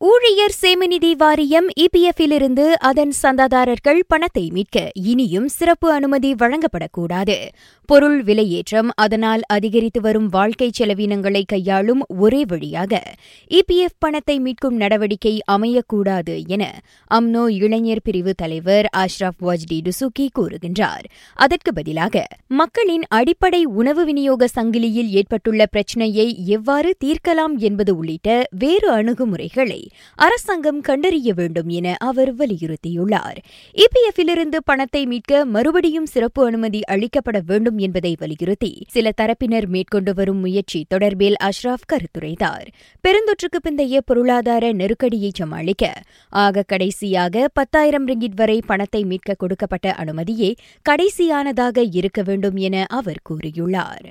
ஊழியர் சேமநிதி வாரியம் இபிஎஃப்பிலிருந்து அதன் சந்தாதாரர்கள் பணத்தை மீட்க இனியும் சிறப்பு அனுமதி வழங்கப்படக்கூடாது. பொருள் விலையேற்றம் அதனால் அதிகரித்து வரும் வாழ்க்கை செலவினங்களை கையாளும் ஒரே வழியாக இபிஎஃப் பணத்தை மீட்கும் நடவடிக்கை அமையக்கூடாது என அம்னோ இளைஞர் பிரிவு தலைவர் அஷ்ரப் வாஜ்டி டுசுகி கூறுகின்றார். அதற்கு பதிலாக மக்களின் அடிப்படை உணவு விநியோக சங்கிலியில் ஏற்பட்டுள்ள பிரச்சினையை எவ்வாறு தீர்க்கலாம் என்பது உள்ளிட்ட வேறு அணுகுமுறைகளை அரசாங்கம் கண்டறிய வேண்டும் என அவர் வலியுறுத்தியுள்ளார். இபிஎஃப்பிலிருந்து பணத்தை மீட்க மறுபடியும் சிறப்பு அனுமதி அளிக்கப்பட வேண்டும் என்பதை வலியுறுத்தி சில தரப்பினர் மேற்கொண்டு வரும் முயற்சி தொடர்பில் அஷ்ராப் கருத்துரைத்தார். பெருந்தொற்றுக்கு பிந்தைய பொருளாதார நெருக்கடியை சமாளிக்க ஆக கடைசியாக பத்தாயிரம் ரிங்கிட் வரை பணத்தை மீட்க கொடுக்கப்பட்ட அனுமதியே கடைசியானதாக இருக்க வேண்டும் என அவர் கூறியுள்ளார்.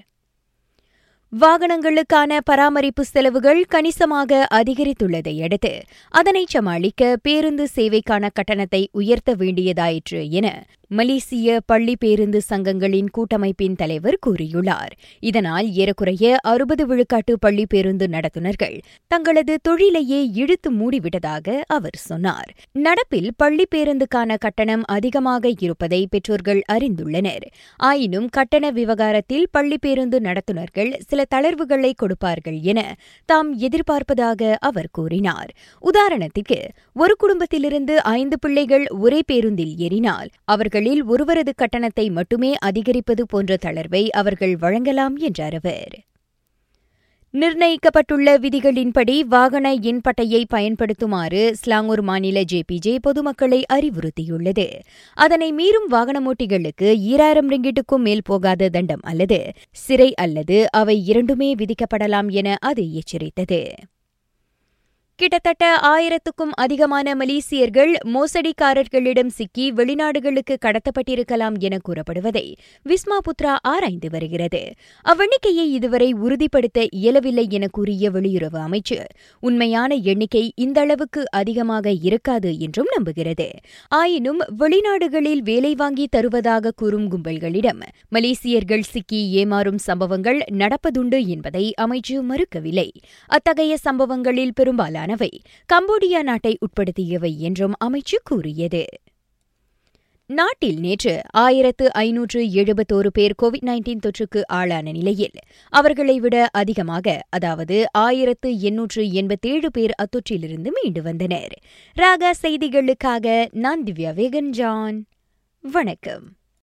வாகனங்களுக்கான பராமரிப்பு செலவுகள் கணிசமாக அதிகரித்துள்ளதை அடுத்து அதனை சமாளிக்க பேருந்து சேவைக்கான கட்டணத்தை உயர்த்த வேண்டியதாயிற்று என மலேசிய பள்ளி பேருந்து சங்கங்களின் கூட்டமைப்பின் தலைவர் கூறியுள்ளார். இதனால் ஏறக்குறைய அறுபது விழுக்காட்டு பள்ளி பேருந்து நடத்துனர்கள் தங்களது தொழிலையே இழுத்து மூடிவிட்டதாக அவர் சொன்னார். நடப்பில் பள்ளி பேருந்துக்கான கட்டணம் அதிகமாக இருப்பதை பெற்றோர்கள் அறிந்துள்ளனர். ஆயினும் கட்டண விவகாரத்தில் பள்ளி பேருந்து நடத்துனர்கள் சில தளர்வுகளை கொடுப்பார்கள் என தாம் எதிர்பார்ப்பதாக அவர் கூறினார். உதாரணத்திற்கு ஒரு குடும்பத்திலிருந்து ஐந்து பிள்ளைகள் ஒரே பேருந்தில் ஏறினால் அவர்கள் அவர்களில் ஒருவரது கட்டணத்தை மட்டுமே அதிகரிப்பது போன்ற தளர்வை அவர்கள் வழங்கலாம் என்றார் அவர் நிர்ணயிக்கப்பட்டுள்ள விதிகளின்படி வாகன எண்பட்டையை பயன்படுத்துமாறு ஸ்லாங்கூர் மாநில ஜேபிஜே பொதுமக்களை அறிவுறுத்தியுள்ளது. அதனை மீறும் வாகனமோட்டிகளுக்கு ஈராயிரம் ரிங்கிட்டுக்கும் மேல் போகாத தண்டம் அல்லது சிறை அல்லது அவை இரண்டுமே விதிக்கப்படலாம் என அது எச்சரித்தது. கிட்டத்தட்ட ஆயிரத்துக்கும் அதிகமான மலேசியர்கள் மோசடிக்காரர்களிடம் சிக்கி வெளிநாடுகளுக்கு கடத்தப்பட்டிருக்கலாம் என கூறப்படுவதை விஸ்மா புத்ரா ஆராய்ந்து வருகிறது. அவ்வெண்ணிக்கையை இதுவரை உறுதிப்படுத்த இயலவில்லை என கூறிய வெளியுறவு அமைச்சர் உண்மையான எண்ணிக்கை இந்த அளவுக்கு அதிகமாக இருக்காது என்றும் நம்புகிறது. ஆயினும் வெளிநாடுகளில் வேலை வாங்கி தருவதாக கூறும் கும்பல்களிடம் மலேசியர்கள் சிக்கி ஏமாறும் சம்பவங்கள் நடப்பதுண்டு என்பதை அமைச்சு மறுக்கவில்லை. அத்தகைய சம்பவங்களில் பெரும்பாலான பெரும்பாலானவை கம்போடியா நாட்டை உட்படுத்தியவை என்றும் அமைச்சு கூறியது. நாட்டில் நேற்று ஆயிரத்து ஐநூற்று எழுபத்தோரு பேர் கோவிட் நைன்டீன் தொற்றுக்கு ஆளான நிலையில் அவர்களை விட அதிகமாக அதாவது ஆயிரத்து எண்ணூற்று எண்பத்தேழு பேர் அத்தொற்றிலிருந்து மீண்டு வந்தனர். ராகா செய்திகளுக்காக நான் திவ்யா வேகன் ஜான் வணக்கம்.